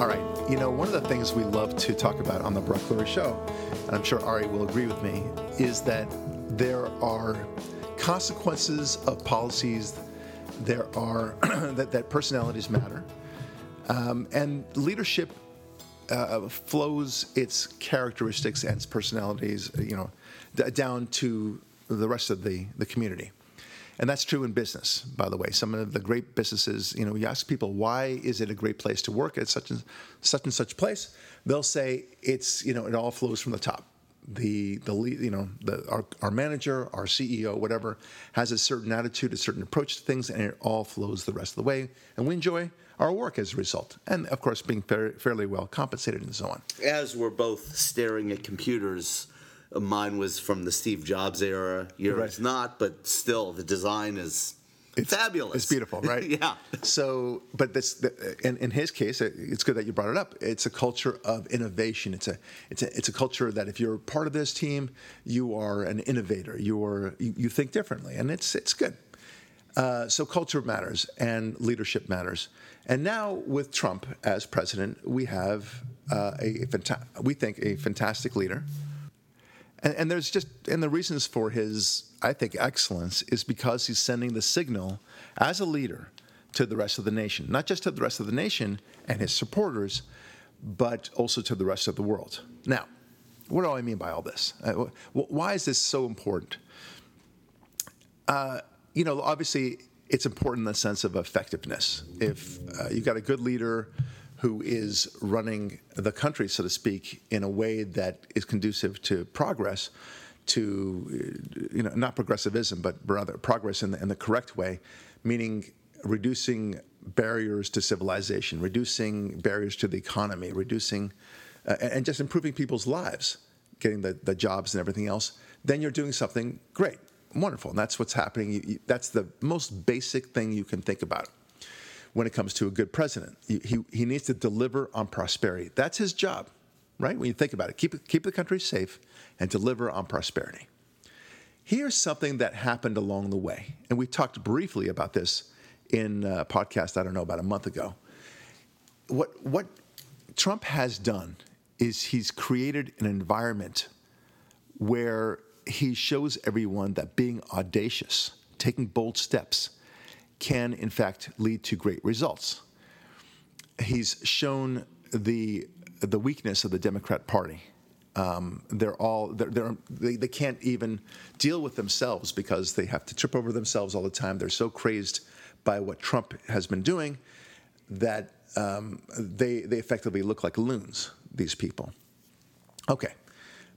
All right. You know, one of the things we love to talk about on the Brock Lurie Show, and I'm sure Ari will agree with me, is that there are consequences of policies. There are that, that personalities matter, um, and leadership uh, flows its characteristics and its personalities, you know, d- down to the rest of the, the community. And that's true in business, by the way. Some of the great businesses, you know, you ask people, why is it a great place to work at such and such and such place? They'll say it's, you know, it all flows from the top. The, the lead, you know, the, our, our manager, our CEO, whatever, has a certain attitude, a certain approach to things, and it all flows the rest of the way. And we enjoy our work as a result. And of course, being fair, fairly well compensated and so on. As we're both staring at computers, Mine was from the Steve Jobs era. Yours right. not, but still, the design is it's, fabulous. It's beautiful, right? yeah. So, but this, in, in his case, it's good that you brought it up. It's a culture of innovation. It's a, it's a, it's a culture that if you're part of this team, you are an innovator. You are, you, you think differently, and it's, it's good. Uh, so culture matters and leadership matters. And now with Trump as president, we have uh, a, fanta- we think a fantastic leader and, and there's just, and the reasons for his, I think, excellence is because he's sending the signal as a leader to the rest of the nation, not just to the rest of the nation and his supporters, but also to the rest of the world. Now, what do I mean by all this? Uh, why is this so important? Uh, you know, obviously, it's important in the sense of effectiveness. If uh, you've got a good leader who is running the country, so to speak, in a way that is conducive to progress, to you know not progressivism, but rather progress in the, in the correct way, meaning reducing barriers to civilization, reducing barriers to the economy, reducing uh, and just improving people's lives, getting the, the jobs and everything else, then you're doing something great, wonderful. And that's what's happening. You, you, that's the most basic thing you can think about when it comes to a good president. He, he needs to deliver on prosperity. That's his job, right? When you think about it, keep, keep the country safe and deliver on prosperity. Here's something that happened along the way, and we talked briefly about this in a podcast, I don't know, about a month ago. What, what Trump has done is he's created an environment where he shows everyone that being audacious, taking bold steps, can, in fact, lead to great results. He's shown the the weakness of the Democrat Party. Um, they're all they're, they're, they, they can't even deal with themselves because they have to trip over themselves all the time. They're so crazed by what Trump has been doing that um, they they effectively look like loons. These people. Okay,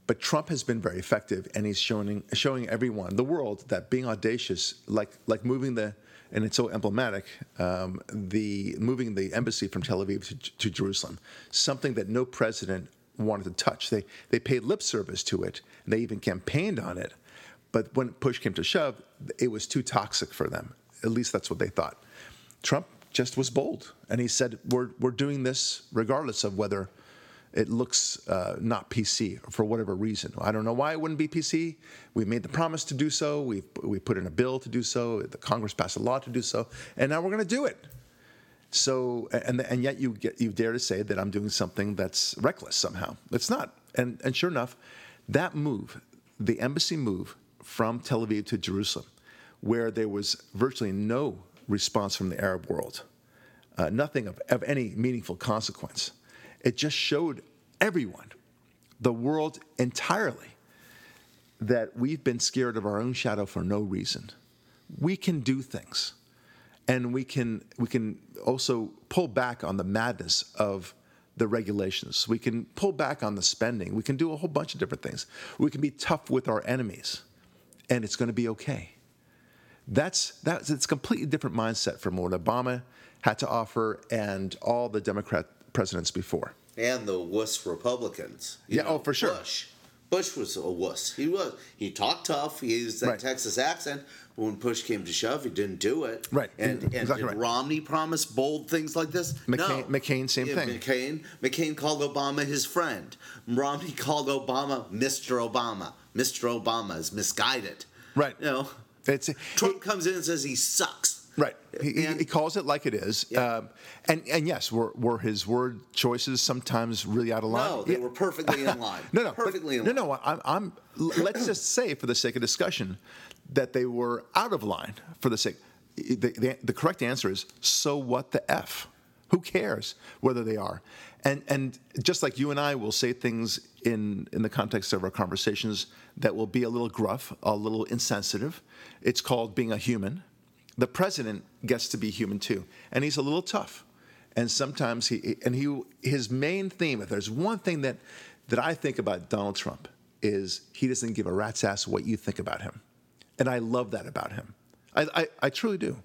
but Trump has been very effective, and he's showing showing everyone, the world, that being audacious, like like moving the and it's so emblematic. Um, the moving the embassy from Tel Aviv to, to, Jerusalem, something that no president wanted to touch. They they paid lip service to it, and they even campaigned on it. But when push came to shove, it was too toxic for them. At least that's what they thought. Trump just was bold, and he said, "We're we're doing this regardless of whether." It looks uh, not PC for whatever reason. I don't know why it wouldn't be PC. We made the promise to do so. We we put in a bill to do so. The Congress passed a law to do so, and now we're going to do it. So and and yet you get you dare to say that I'm doing something that's reckless somehow. It's not. And and sure enough, that move, the embassy move from Tel Aviv to Jerusalem, where there was virtually no response from the Arab world, uh, nothing of, of any meaningful consequence it just showed everyone, the world entirely, that we've been scared of our own shadow for no reason. We can do things. And we can we can also pull back on the madness of the regulations. We can pull back on the spending. We can do a whole bunch of different things. We can be tough with our enemies, and it's going to be okay. That's that's it's a completely different mindset from what Obama had to offer and all the Democrat presidents before. And the wuss Republicans. yeah, oh, know, oh, for sure. Bush. Bush was a wuss. He was. He talked tough. He used that right. Texas accent. But when push came to shove, he didn't do it. Right. And, and exactly right. Romney promised bold things like this? McCain, no. McCain same yeah, thing. McCain, McCain called Obama his friend. Romney called Obama Mr. Obama. Mr. Obama is misguided. Right. You know, it's, Trump he, comes in and says he sucks. Right. He, he- And- he calls it like it is. Yeah. Um, and and yes, were, were his word choices sometimes really out of line? No, they Yeah. were perfectly in line. No, no, but- perfectly in no, line. no. I'm, I'm. Let's just say, for the sake of discussion, that they were out of line. For the sake, the, the, the correct answer is so what the f? Who cares whether they are? And and just like you and I will say things in in the context of our conversations that will be a little gruff, a little insensitive. It's called being a human. The president gets to be human too, and he's a little tough. And sometimes he and he his main theme, if there's one thing that that I think about Donald Trump, is he doesn't give a rat's ass what you think about him. And I love that about him. I, I, I truly do.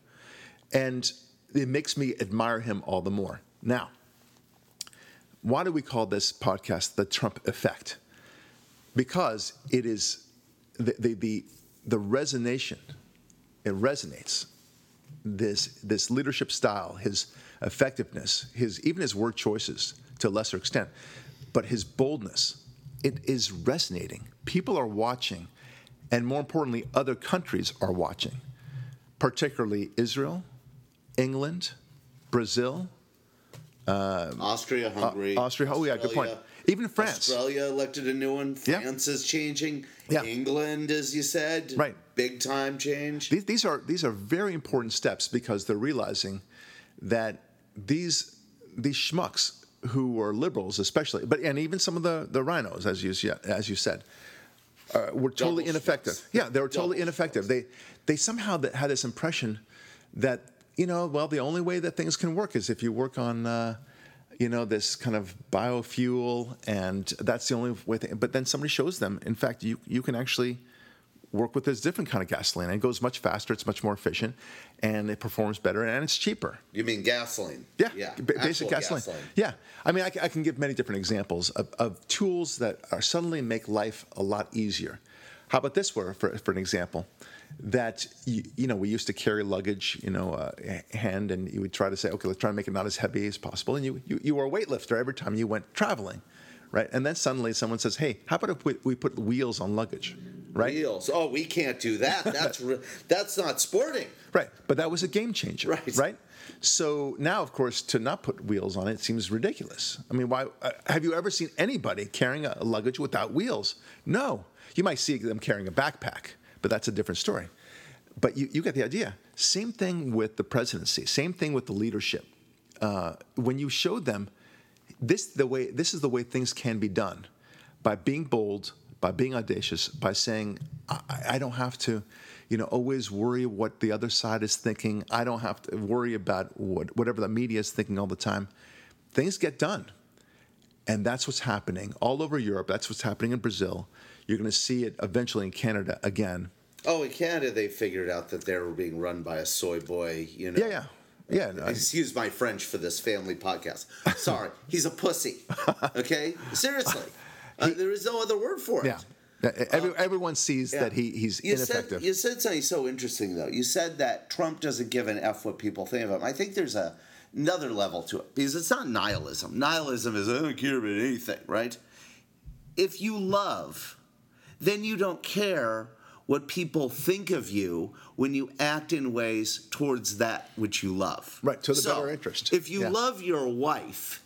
And it makes me admire him all the more. Now, why do we call this podcast the Trump effect? Because it is the the the, the resonation, it resonates this this leadership style, his effectiveness, his even his word choices to a lesser extent, but his boldness, it is resonating. People are watching, and more importantly, other countries are watching, particularly Israel, England, Brazil, um, Austria, uh, Hungary, Austria. Oh, yeah, good point. Even France. Australia elected a new one. Yeah. France is changing. Yeah. England, as you said, Right. Big time change. These, these are these are very important steps because they're realizing that these these schmucks who are liberals, especially, but and even some of the the RINOs, as you said- as you said, uh, were totally Double ineffective. Yeah, they were totally Double ineffective. They they somehow had this impression that you know, well, the only way that things can work is if you work on. Uh, you know this kind of biofuel, and that's the only way. Th- but then somebody shows them, in fact, you you can actually work with this different kind of gasoline. It goes much faster, it's much more efficient, and it performs better, and it's cheaper. You mean gasoline? Yeah, yeah. b- basic Actual gasoline. Yeah, I mean, I, I can give many different examples of, of tools that are suddenly make life a lot easier. How about this for, for, for an example? That you, you know, we used to carry luggage, you know, uh, hand, and you would try to say, okay, let's try to make it not as heavy as possible, and you you, you were a weightlifter every time you went traveling, right? And then suddenly someone says, hey, how about if we, we put wheels on luggage, right? Wheels. Oh, we can't do that. That's re- that's not sporting. Right, but that was a game changer. Right. Right. So now, of course, to not put wheels on it seems ridiculous. I mean, why? Uh, have you ever seen anybody carrying a luggage without wheels? No. You might see them carrying a backpack, but that's a different story. But you, you get the idea. Same thing with the presidency. Same thing with the leadership. Uh, when you showed them this the way this is the way things can be done by being bold by being audacious by saying I, I don't have to you know always worry what the other side is thinking. I don't have to worry about what, whatever the media is thinking all the time. Things get done. And that's what's happening all over europe. That's what's happening in brazil. You're going to see it eventually in canada again. Oh, in Canada, they figured out that they were being run by a soy boy. You know. yeah yeah. Yeah no, Excuse my French for this family podcast. Sorry, he's a pussy. Okay, seriously, uh, there is no other word for it. yeah Every, everyone sees Yeah. that he, he's you ineffective Said, you said something so interesting, though. You said that Trump doesn't give an F what people think of him. I think there's a, another level to it because it's not nihilism. Nihilism is, I don't care about anything, right? If you love, then you don't care what people think of you when you act in ways towards that which you love. Right, to the So, better interest. If you Yeah. love your wife,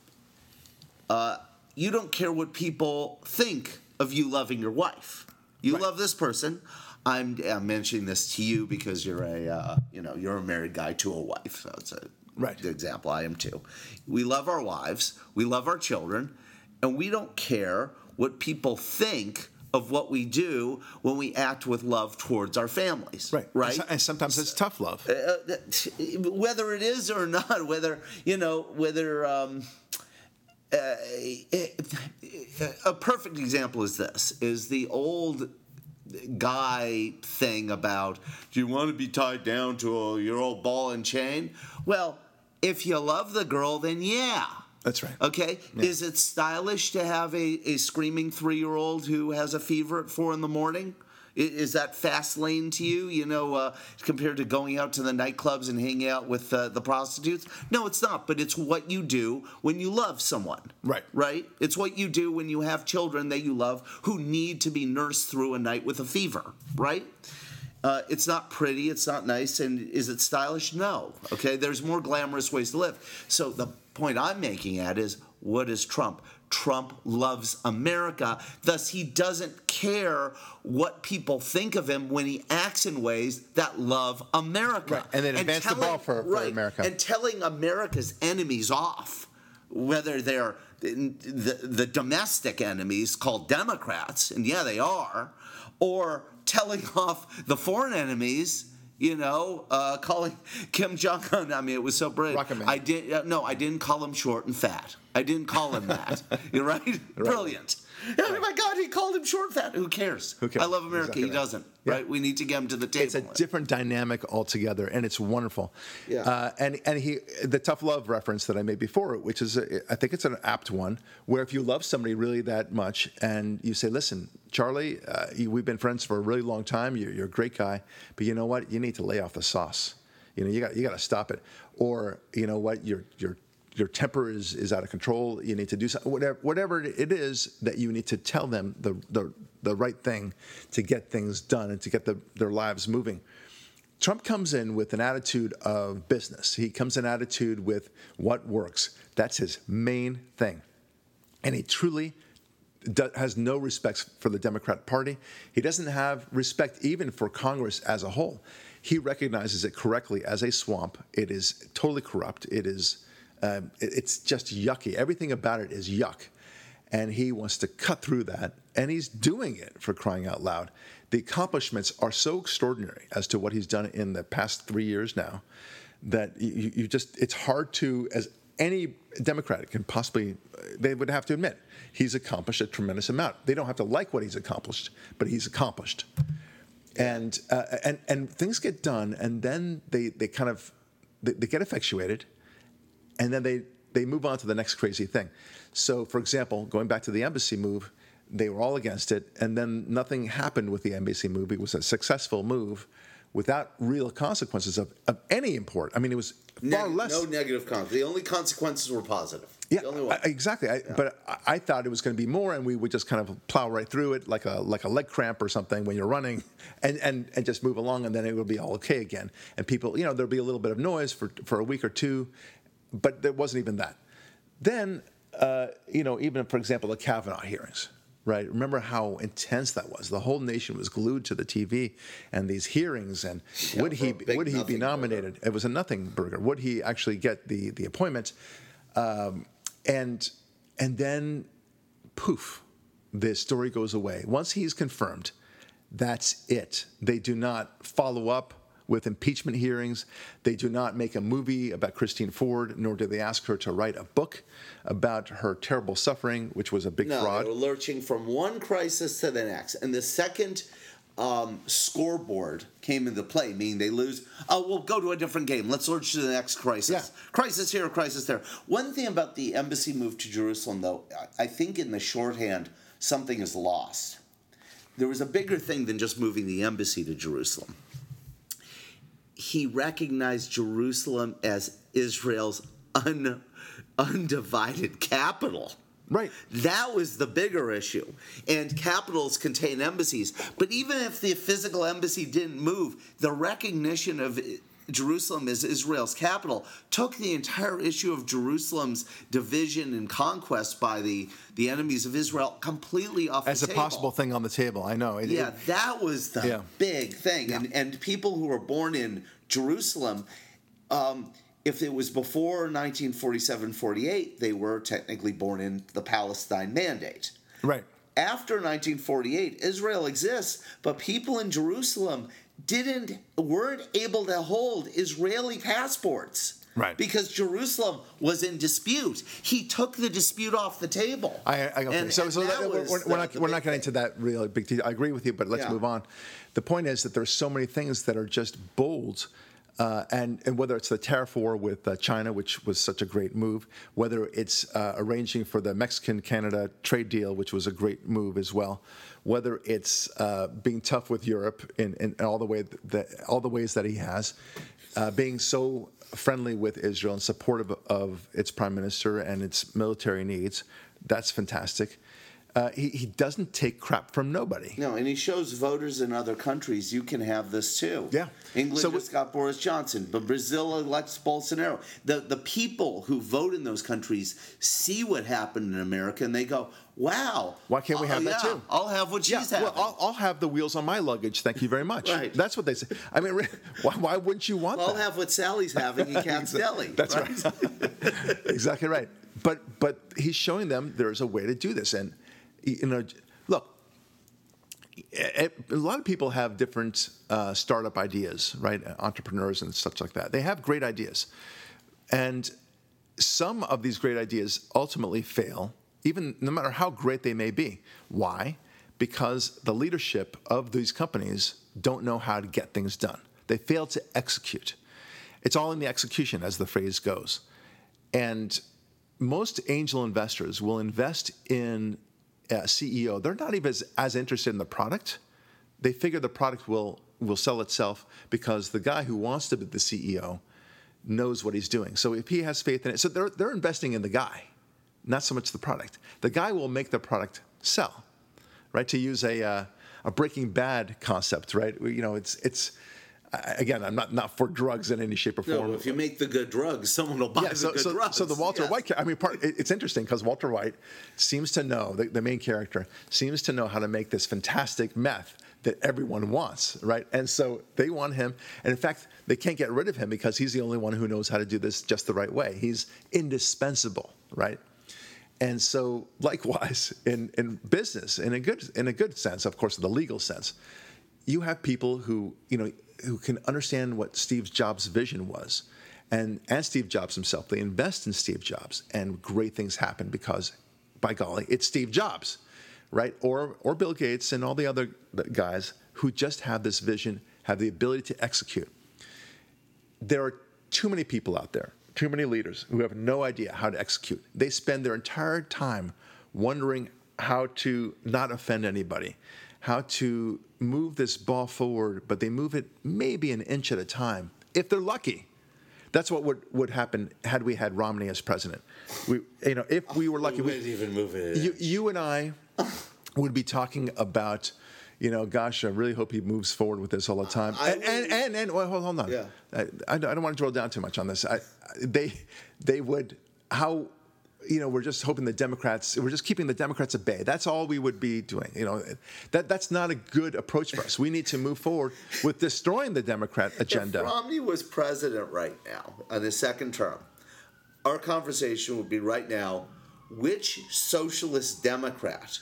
uh, you don't care what people think of you loving your wife. You Right. love this person. I'm, I'm mentioning this to you because you're a uh, you know you're a married guy to a wife, so it's a Right. good example. I am too. We love our wives, we love our children, and we don't care what people think of what we do when we act with love towards our families. right Right. and, so- and sometimes it's tough love Uh, whether it is or not, whether you know, whether um, uh, a perfect example is this: is the old guy thing about do you want to be tied down to a, your old ball and chain? Well, if you love the girl, then yeah. That's right. Okay. Is it stylish to have a, a screaming three year old who has a fever at four in the morning? Is that fast lane to you, you know, uh, compared to going out to the nightclubs and hanging out with uh, the prostitutes? No, it's not, but it's what you do when you love someone. Right. Right? It's what you do when you have children that you love who need to be nursed through a night with a fever, right? Uh, it's not pretty, it's not nice, and is it stylish? No. Okay, there's more glamorous ways to live. So the point I'm making at is what is Trump? Trump loves America, thus, he doesn't care what people think of him when he acts in ways that love America. Right, and then advance the ball for- for right, America. And telling America's enemies off, whether they're the, the domestic enemies called Democrats, and yeah, they are, or telling off the foreign enemies. You know, uh, calling Kim Jong Un. I mean, it was so brilliant. I did uh, no, I didn't call him short and fat. I didn't call him that. You're right. Brilliant. Oh my God, he called him short fat. Who cares? Who cares? I love America. Exactly he doesn't. Yeah. Right. We need to get him to the table. it's a different dynamic altogether, and it's wonderful. Yeah. Uh, and and he the tough love reference that I made before, which is a, I think it's an apt one, where if you love somebody really that much, and you say, "Listen, Charlie, uh, you, we've been friends for a really long time. You're, you're a great guy, but you know what? You need to lay off the sauce. You know, you got you got to stop it. Or you know what? Your your your temper is, is out of control. You need to do something. Whatever, whatever it is that you need to tell them the, the, the right thing to get things done and to get the, their lives moving. Trump comes in with an attitude of business. He comes in attitude with what works. That's his main thing. And he truly has no respect for the Democrat Party. He doesn't have respect even for Congress as a whole. He recognizes it correctly as a swamp. It is totally corrupt. It is, um, it- it's just yucky. Everything about it is yuck. And he wants to cut through that. And he's doing it for crying out loud. The accomplishments are so extraordinary as to what he's done in the past three years now that you, you just, it's hard to, as any Democrat can possibly, they would have to admit, he's accomplished a tremendous amount. They don't have to like what he's accomplished, but he's accomplished. And, uh, and, and things get done, and then they, they kind of, they, they get effectuated, and then they, they move on to the next crazy thing. So, for example, going back to the embassy move, they were all against it, and then nothing happened with the embassy move. It was a successful move without real consequences of, of any import. I mean, it was far Neg- less. No negative consequences. The only consequences were positive. Yeah, The only one. I- exactly. I, But I, I thought it was going to be more, and we would just kind of plow right through it like a like a leg cramp or something when you're running, and and and just move along, and then it would be all okay again. And people, you know, there'll be a little bit of noise for for a week or two, but there wasn't even that. Then, uh, you know, even for example, the Kavanaugh hearings. Right. Remember how intense that was. The whole nation was glued to the TV and these hearings. And Yeah, would he would he be nothing burger. nominated? It was a nothing burger. Would he actually get the the appointment? Um, and and then poof, the story goes away. Once he's confirmed, that's it. They do not follow up with impeachment hearings. They do not make a movie about Christine Ford, nor do they ask her to write a book about her terrible suffering, which was a big no, fraud. they were lurching from one crisis to the next. And the second um, scoreboard came into play, meaning they lose. Oh, we'll go to a different game. Let's lurch to the next crisis. Yeah. Crisis here, crisis there. One thing about the embassy move to Jerusalem, though, I I think in the shorthand, something is lost. There was a bigger thing than just moving the embassy to Jerusalem. He recognized Jerusalem as Israel's un, undivided capital. Right. That was the bigger issue. And capitals contain embassies. But even if the physical embassy didn't move, the recognition of Jerusalem as Israel's capital took the entire issue of Jerusalem's division and conquest by the, the enemies of Israel completely off As a table. possible thing on the table, I know. It- Yeah, it- that was the Yeah. big thing. And and people who were born in Jerusalem, um, if it was before 1947-48, they were technically born in the Palestine Mandate. right. After 1948, Israel exists, but people in Jerusalem didn't weren't able to hold Israeli passports. Right. Because Jerusalem was in dispute. He took the dispute off the table. I, I okay. And- so, and so that we're, was we're not we're not getting into that real big deal. I agree with you, but let's Yeah. move on. The point is that there's so many things that are just bold, uh, and and whether it's the tariff war with uh, China, which was such a great move, whether it's uh, arranging for the Mexican-Canada trade deal, which was a great move as well, whether it's uh, being tough with Europe in, in all the way that all the ways that he has, uh, being so friendly with Israel and supportive of its prime minister and its military needs. That's fantastic. Uh, he, he doesn't take crap from nobody. No, and he shows voters in other countries you can have this too. Yeah. England So just got Boris Johnson, but Brazil elects Bolsonaro. The the people who vote in those countries see what happened in America and they go, "Wow, Why can't we oh, have that yeah, too?" I'll have what she's yeah, having." well, I'll, I'll have the wheels on my luggage. Thank you very much. Right. That's what they say. I mean, why, why wouldn't you want that? I'll have what Sally's having in Katz Deli. That's right. exactly right. But but he's showing them there's a way to do this, and you know, look, a lot of people have different uh, startup ideas, right? Entrepreneurs and such like that. They have great ideas, and some of these great ideas ultimately fail, even no matter how great they may be. Why? Because the leadership of these companies don't know how to get things done. They fail to execute. It's all in the execution, as the phrase goes. And most angel investors will invest in a CEO. They're not even as, as interested in the product. They figure the product will will sell itself because the guy who wants to be the CEO knows what he's doing. So if he has faith in it, so they're they're investing in the guy, not so much the product. The guy will make the product sell, right? To use a uh, a Breaking Bad concept, right? You know, it's it's I- again, I'm not not for drugs in any shape or form. but if you make the good drugs, someone will buy Yeah, the so, good so, drugs. so the Walter Yes. White, I mean, part, it- it's interesting because Walter White seems to know, the, the main character, seems to know how to make this fantastic meth that everyone wants, right? And so they want him. And in fact, they can't get rid of him because he's the only one who knows how to do this just the right way. He's indispensable, right? And so, likewise, in, in business, in a good in a good sense, of course, the legal sense, you have people who you know who can understand what Steve Jobs' vision was, and and Steve Jobs himself. They invest in Steve Jobs, and great things happen because, by golly, it's Steve Jobs, right? Or or Bill Gates and all the other guys who just have this vision, have the ability to execute. There are too many people out there, too many leaders who have no idea how to execute. They spend their entire time wondering how to not offend anybody, how to move this ball forward, but they move it maybe an inch at a time, if they're lucky. That's what would, would happen had we had Romney as president. We, you know, if we were lucky, We wouldn't even move it. you, you and I would be talking about, you know, gosh, I really hope he moves forward with this all the time. I and, and, and, and, well, hold, hold on. Yeah. I, I don't want to drill down too much on this. I- they, they would, how, you know, we're just hoping the Democrats, we're just keeping the Democrats at bay. That's all we would be doing. You know, that, that's not a good approach for us. We need to move forward with destroying the Democrat agenda. If Romney was president right now on his second term, our conversation would be right now: which socialist Democrat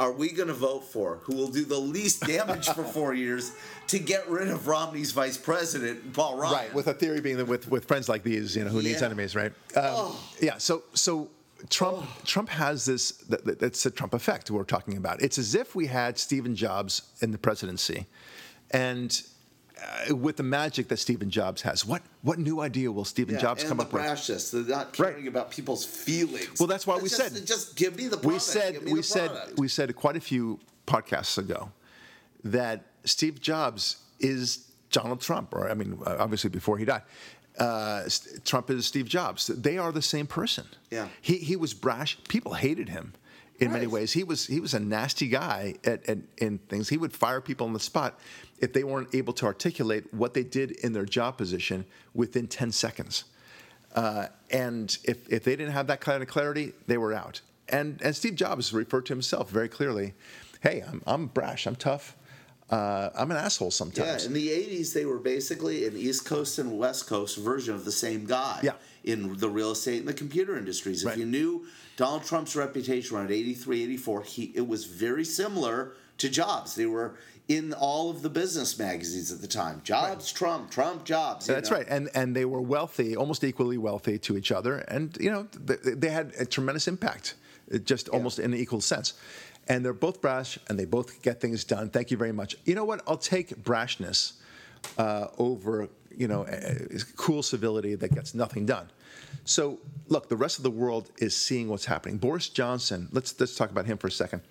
are we going to vote for? Who will do the least damage for four years to get rid of Romney's vice president, Paul Ryan? Right, with a theory being that with, with friends like these, you know, who needs enemies, right? Um, Yeah. So so Trump Trump has this. That, that- that's the Trump effect we're talking about. It's as if we had Stephen Jobs in the presidency, and uh, with the magic that Stephen Jobs has, what what new idea will Stephen Yeah, Jobs come up with? brashness, the not Right. caring about people's feelings. Well, that's why we just, said- just give me the product. we said we the said product. we said quite a few podcasts ago that Steve Jobs is Donald Trump, or I mean, obviously before he died. Uh, Trump is Steve Jobs. They are the same person. Yeah. He he was brash. People hated him in many ways. He was he was a nasty guy at, at in things. He would fire people on the spot if they weren't able to articulate what they did in their job position within 10 seconds. Uh, and if, if they didn't have that kind of clarity, they were out. And, and Steve Jobs referred to himself very clearly hey, I'm, I'm brash, I'm tough, uh, I'm an asshole sometimes. Yeah, in the '80s, they were basically an East Coast and West Coast version of the same guy. Yeah. In the real estate and the computer industries, if Right. you knew Donald Trump's reputation around '83, '84, he it was very similar to Jobs. They were in all of the business magazines at the time. Jobs, Trump, Trump, Jobs. That's know? right, and and they were wealthy, almost equally wealthy to each other, and you know they, they had a tremendous impact, uh, just almost in an equal sense. And they're both brash, and they both get things done. Thank you very much. You know what? I'll take brashness uh, over you know cool civility that gets nothing done. So look, the rest of the world is seeing what's happening. Boris Johnson. Let's let's talk about him for a second.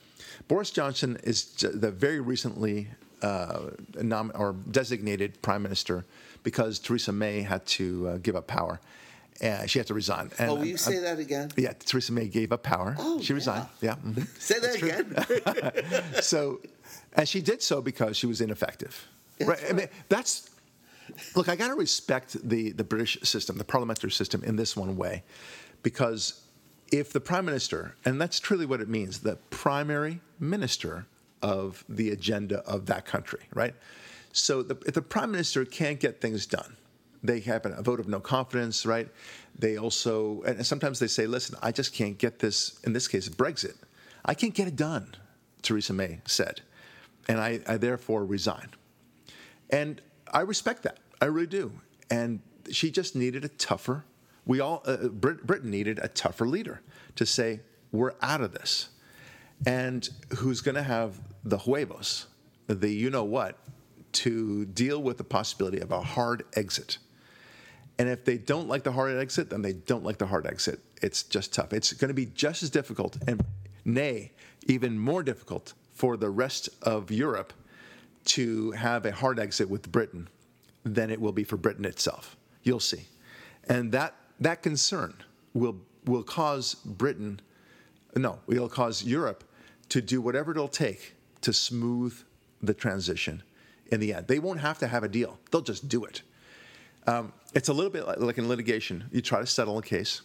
Boris Johnson is the very recently uh, nom- or designated prime minister because Theresa May had to uh, give up power, and she had to resign. And Oh, will you I'm- say that again? Yeah, Theresa May gave up power. Oh, she resigned. Yeah. mhm. Say that again. so, and she did so because she was ineffective. That's right. I mean, that's look. I got to respect the the British system, the parliamentary system, in this one way, because if the prime minister, and that's truly what it means, the primary minister of the agenda of that country, right? So, the, if the prime minister can't get things done, they have a vote of no confidence, right? They also, and sometimes they say, listen, I just can't get this, in this case, Brexit. I can't get it done, Theresa May said. And I, I therefore resign. And I respect that. I really do. And she just needed a tougher, we all, uh, Brit- Britain needed a tougher leader to say, we're out of this. And who's going to have the huevos, the you know what, to deal with the possibility of a hard exit. And if they don't like the hard exit, then they don't like the hard exit. It's just tough. It's going to be just as difficult, and nay, even more difficult for the rest of Europe to have a hard exit with Britain than it will be for Britain itself. You'll see. And that, that concern will, will cause Britain, no, it'll cause Europe to do whatever it'll take to smooth the transition in the end. They won't have to have a deal, they'll just do it. Um, it's a little bit like, like in litigation. You try to settle a case,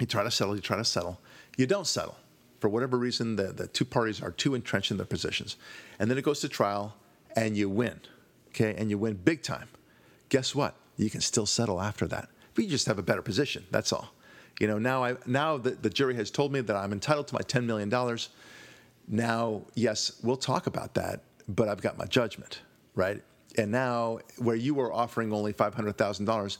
you try to settle, you try to settle, you don't settle. For whatever reason, the, the two parties are too entrenched in their positions. And then it goes to trial, and you win, okay? And you win big time. Guess what? You can still settle after that. But you just have a better position, that's all. You know, now, I, now the, the jury has told me that I'm entitled to my $10 million. Now, yes, we'll talk about that, but I've got my judgment, right? And now, where you were offering only $500,000,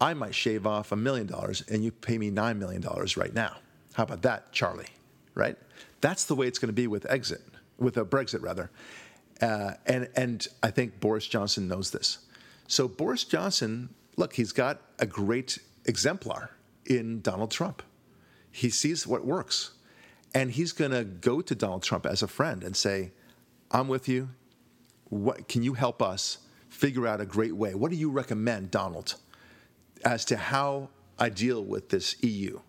I might shave off a million dollars and you pay me $9 million right now. How about that, Charlie? Right? That's the way it's going to be with exit, with a Brexit rather. Uh, and, and I think Boris Johnson knows this. So, Boris Johnson, look, he's got a great exemplar in Donald Trump. He sees what works. And he's going to go to Donald Trump as a friend and say, I'm with you. What, can you help us figure out a great way? What do you recommend, Donald, as to how I deal with this EU?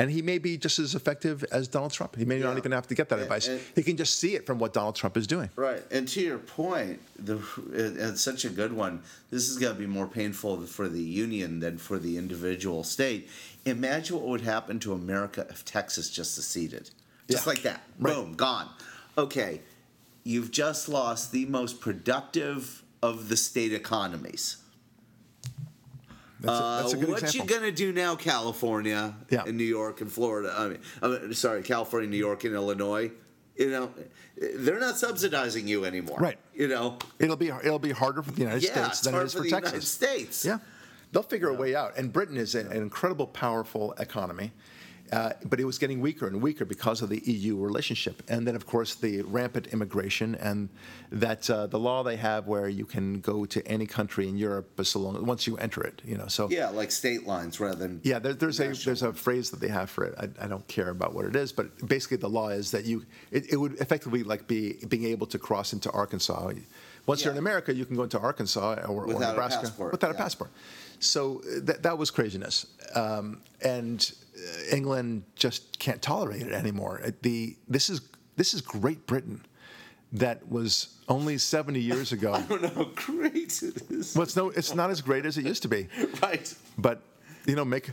And he may be just as effective as Donald Trump. He may not even have to get that And- advice. and- he can just see it from what Donald Trump is doing. Right, and to your point, the it- it's such a good one. This is going to be more painful for the union than for the individual state. Imagine what would happen to America if Texas just seceded, just Yeah. like that. Right. Boom, gone. Okay, you've just lost the most productive of the state economies. That's a, that's a Uh, good what example. you gonna do now, California, Yeah. and New York and Florida? I mean, I mean, sorry, California, New York, and Illinois. You know, they're not subsidizing you anymore. Right. You know. it'll be it'll be harder for the United Yeah, States than it is for for, the Texas. United States. Yeah, they'll figure a way out. And Britain is an, an incredible, powerful economy, uh, but it was getting weaker and weaker because of the EU relationship. And then, of course, the rampant immigration and that uh, the law they have where you can go to any country in Europe so long, once you enter it. You know, so Yeah, like state lines rather than. yeah, there, there's a there's a phrase that they have for it. I, I don't care about what it is, but basically the law is that you it, it would effectively like be being able to cross into Arkansas. Once you're in America, you can go into Arkansas or, or Without a Nebraska passport, without a passport. So that that was craziness, um, and England just can't tolerate it anymore. The this is this is Great Britain, that was only 70 years ago. I don't know how great it is. well, it's no, it's not as great as it used to be Right. but you know make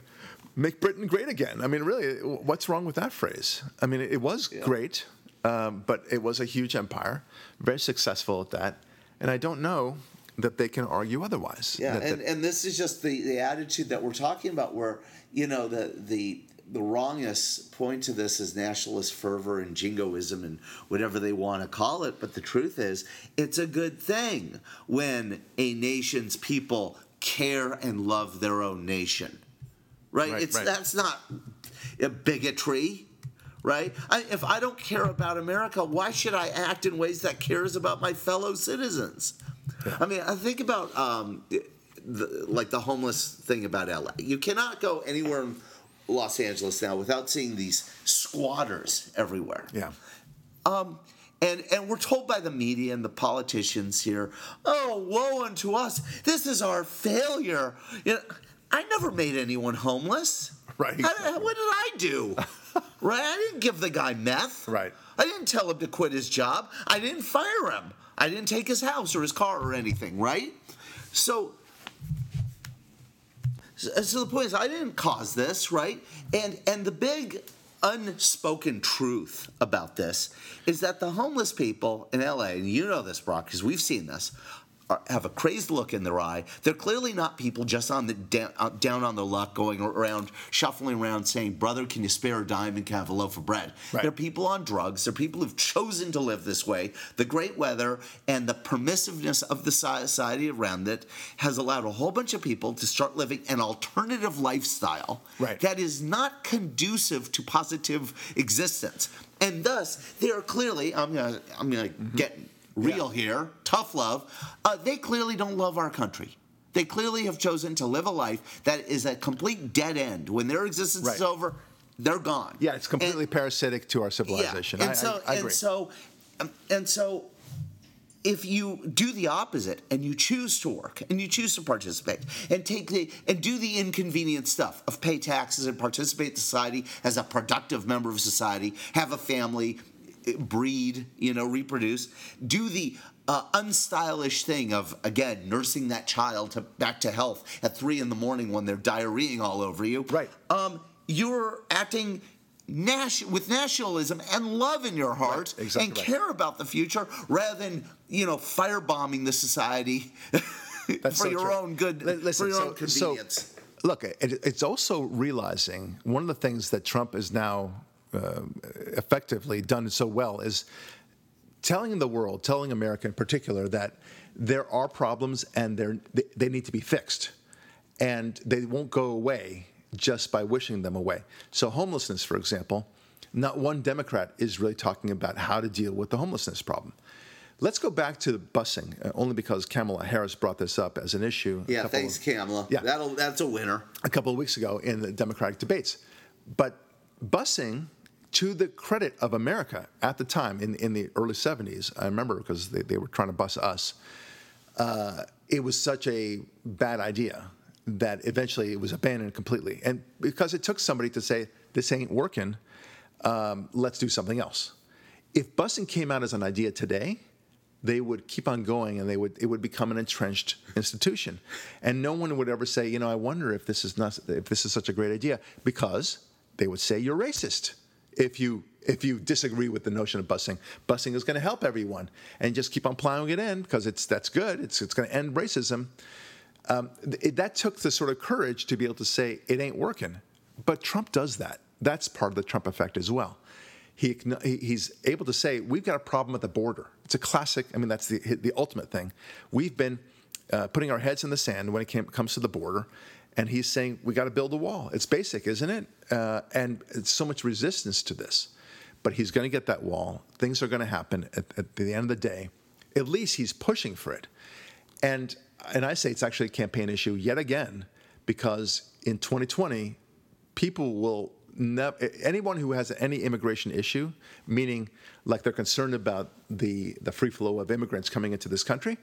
make britain great again i mean really what's wrong with that phrase i mean it was great um, but it was a huge empire very successful at that and i don't know that they can argue otherwise Yeah, That- and, that- and this is just the, the attitude that we're talking about where, you know, the the the wrongness point to this is nationalist fervor and jingoism and whatever they want to call it. But the truth is, it's a good thing when a nation's people care and love their own nation. Right? Right, it's right. that's not a bigotry. Right? I, if I don't care about America, why should I act in ways that cares about my fellow citizens? I mean, I think about um, the, like the homeless thing about LA. You cannot go anywhere in Los Angeles now without seeing these squatters everywhere. yeah Um, and and we're told by the media and the politicians here, oh, woe unto us! This is our failure. You know, I never made anyone homeless. Right, I- what did I do? right? I didn't give the guy meth. Right. I didn't tell him to quit his job. I didn't fire him. I didn't take his house or his car or anything, right? So, so the point is, I didn't cause this, right? And and the big unspoken truth about this is that the homeless people in LA, and you know this, Brock, because we've seen this, are, have a crazed look in their eye. They're clearly not people just on the down, down on their luck, going around shuffling around saying, "Brother, can you spare a dime and can I have a loaf of bread?" Right. They're people on drugs. They're people who've chosen to live this way. The great weather and the permissiveness of the society around it has allowed a whole bunch of people to start living an alternative lifestyle Right. that is not conducive to positive existence. And thus, they are clearly, I'm gonna, I'm gonna mm-hmm. get real here, tough love. Uh, they clearly don't love our country. They clearly have chosen to live a life that is a complete dead end. When their existence is over, they're gone. Yeah, it's completely parasitic to our civilization. Yeah. And I, so, I, I and so, um, and so, if you do the opposite and you choose to work and you choose to participate and take the and do the inconvenient stuff of pay taxes and participate in society as a productive member of society, have a family, breed, you know, reproduce, do the uh, unstylish thing of again nursing that child to back to health at three in the morning when they're diarrheaing all over you. Right. Um, you're acting. Nas- with nationalism and love in your heart, Right, exactly and right. care about the future rather than you know firebombing the society for so your true. own good Li- listen, for your so- own convenience. So, look, it, it's also realizing one of the things that Trump is now uh, effectively done so well is telling the world, telling America in particular, that there are problems and they're, they, they need to be fixed. And they won't go away just by wishing them away. So, homelessness, for example, not one Democrat is really talking about how to deal with the homelessness problem. Let's go back to busing, uh, only because Kamala Harris brought this up as an issue. yeah, thanks, of- Kamala. Yeah. That'll that's a winner. a couple of weeks ago in the Democratic debates. But busing, to the credit of America at the time in, in the early 70s, I remember because they, they were trying to bus us, uh, it was such a bad idea that eventually it was abandoned completely. And because it took somebody to say, this ain't working, um, let's do something else. If busing came out as an idea today, they would keep on going and they would it would become an entrenched institution and no one would ever say you know i wonder if this is not if this is such a great idea because they would say you're racist if you if you disagree with the notion of busing busing is going to help everyone and just keep on plowing it in because it's that's good it's it's going to end racism um, it, that took the sort of courage to be able to say it ain't working but trump does that that's part of the trump effect as well he, he's able to say we've got a problem at the border. It's a classic. I mean, that's the the ultimate thing. We've been uh, putting our heads in the sand when it came, comes to the border, and he's saying we got to build a wall. It's basic, isn't it? Uh, and it's so much resistance to this, but he's going to get that wall. Things are going to happen at, at the end of the day. At least he's pushing for it, and and I say it's actually a campaign issue yet again because in 2020 people will never anyone who has any immigration issue meaning like they're concerned about the the free flow of immigrants coming into this country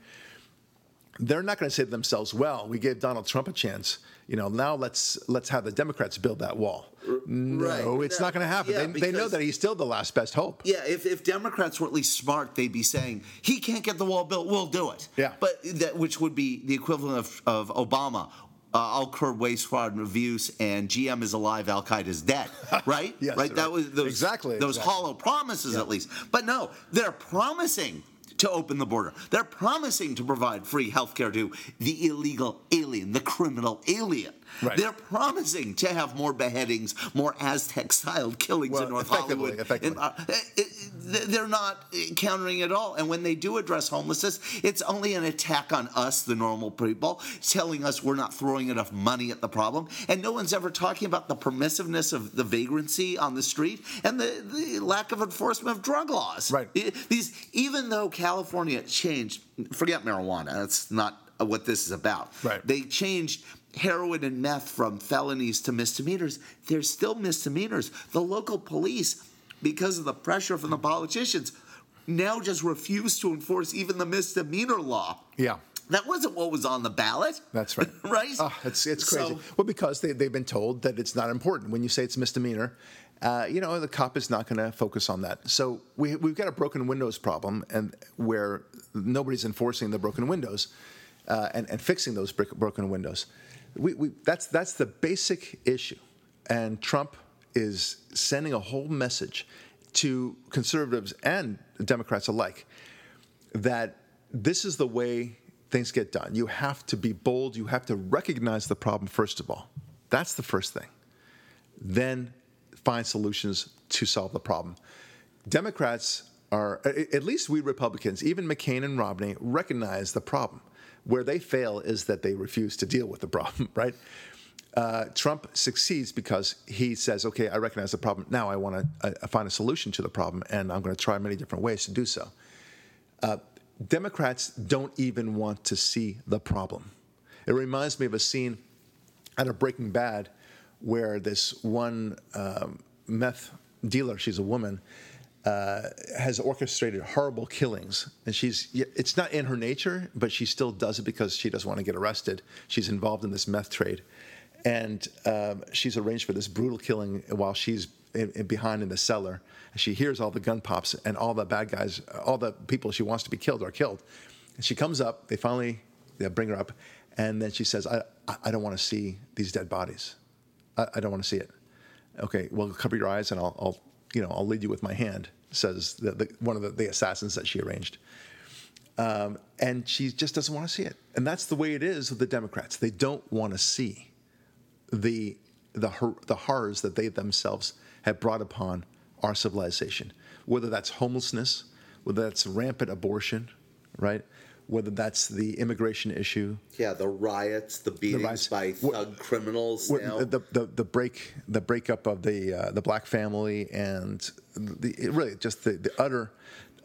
they're not going to say to themselves well we gave donald trump a chance you know now let's let's have the democrats build that wall no right. it's not going to happen Yeah, they, they know that he's still the last best hope Yeah, if, if Democrats were at least smart, they'd be saying he can't get the wall built. We'll do it. Yeah. but that which would be the equivalent of, of Obama. Uh, I'll curb waste, fraud, and abuse, and GM is alive, Al Qaeda is dead. Right? Yes, right. That right. was those Exactly, those exactly. hollow promises, at least. But no, they're promising to open the border. They're promising to provide free health care to the illegal alien, the criminal alien. Right. They're promising to have more beheadings, more Aztec-style killings Well, in North effectively, Hollywood. effectively. And, uh, it- it- they're not countering at all. And when they do address homelessness, it's only an attack on us, the normal people, telling us we're not throwing enough money at the problem. And no one's ever talking about the permissiveness of the vagrancy on the street and the, the lack of enforcement of drug laws. Right. These, even though California changed, forget marijuana, that's not what this is about. Right. They changed heroin and meth from felonies to misdemeanors. They're still misdemeanors. The local police, because of the pressure from the politicians, now just refuse to enforce even the misdemeanor law. Yeah. That wasn't what was on the ballot. That's right. right? Oh, it's it's crazy. So- well, because they they've been told that it's not important. When you say it's misdemeanor, uh, you know the cop is not going to focus on that. So we we've got a broken windows problem, and where nobody's enforcing the broken windows, uh, and and fixing those brick, broken windows. We, we that's that's the basic issue, and Trump is sending a whole message to conservatives and Democrats alike that this is the way things get done. You have to be bold. You have to recognize the problem, first of all. That's the first thing. Then find solutions to solve the problem. Democrats are, at least we Republicans, even McCain and Romney, recognize the problem. Where they fail is that they refuse to deal with the problem, right? Uh, Trump succeeds because he says, okay, I recognize the problem. Now I want to uh, find a solution to the problem, and I'm going to try many different ways to do so. Democrats don't even want to see the problem. It reminds me of a scene out of Breaking Bad where this one um, meth dealer, she's a woman, uh, has orchestrated horrible killings. And she's, it's not in her nature, but she still does it because she doesn't want to get arrested. She's involved in this meth trade. And um, she's arranged for this brutal killing while she's in, in behind in the cellar. She hears all the gun pops and all the bad guys, all the people she wants to be killed are killed. And she comes up, they finally they bring her up, and then she says, I, I- I don't want to see these dead bodies. I, I don't want to see it. Okay, well, cover your eyes and I'll, I'll you know, I'll lead you with my hand, says the, the, one of the, the assassins that she arranged. Um, and she just doesn't want to see it. And that's the way it is with the Democrats. They don't want to see the, the, the horrors that they themselves have brought upon our civilization, whether that's homelessness, whether that's rampant abortion, right? Whether that's the immigration issue, Yeah, the riots, the beatings riots. by What- criminals what- now. the, the the break the breakup of the uh, the black family and the really just the, the utter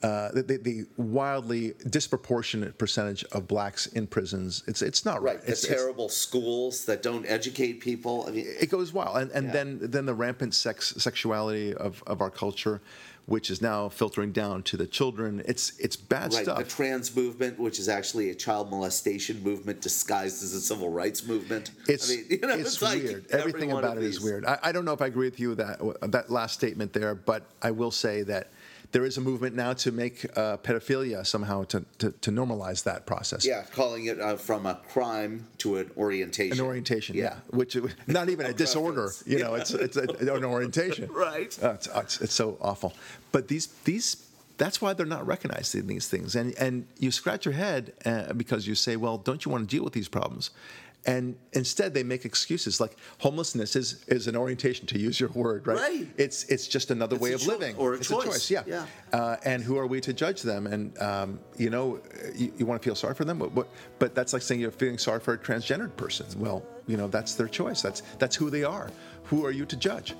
uh, the, the, the wildly disproportionate percentage of blacks in prisons. It's it's not right. right, the It's, it's- terrible schools that don't educate people. I mean, it goes wild, and and Yeah. then then the rampant sex sexuality of, of our culture, which is now filtering down to the children. It's it's bad right, stuff. the trans movement, which is actually a child molestation movement disguised as a civil rights movement. It's, I mean, you know, it's, like weird. Everything about it is these. weird. I, I don't know if I agree with you with that that last statement there, but I will say that there is a movement now to make uh, pedophilia somehow to, to, to normalize that process. Yeah, calling it uh, from a crime to an orientation. An orientation, yeah, which not even a, disorder, you know, it's it's a, an orientation, Right. Uh, it's, it's, it's so awful, but these these that's why they're not recognized in these things, and and you scratch your head uh, because you say, well, don't you want to deal with these problems? And instead, they make excuses like homelessness is, is an orientation, to use your word, right? Right. It's it's just another It's way of choi- living, or a it's choice. a choice, yeah. Yeah. Uh, and who are we to judge them? And um, you know, you, you want to feel sorry for them, but, but but that's like saying you're feeling sorry for a transgendered person. Well, you know, that's their choice. That's that's who they are. Who are you to judge?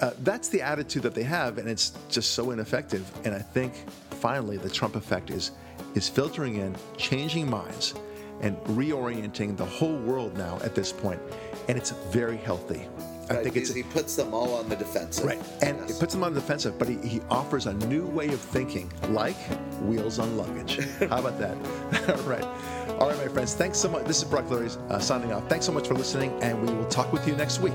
Uh, that's the attitude that they have, and it's just so ineffective. And I think finally the Trump effect is is filtering in, changing minds, and reorienting the whole world now at this point, and it's very healthy. I Right, think it's he puts them all on the defensive. Right. And Yes. it puts them on the defensive, but he, he offers a new way of thinking, like wheels on luggage. How about that? All right. All right, my friends. Thanks so much. This is Brock Lurie uh, signing off. Thanks so much for listening, and we will talk with you next week.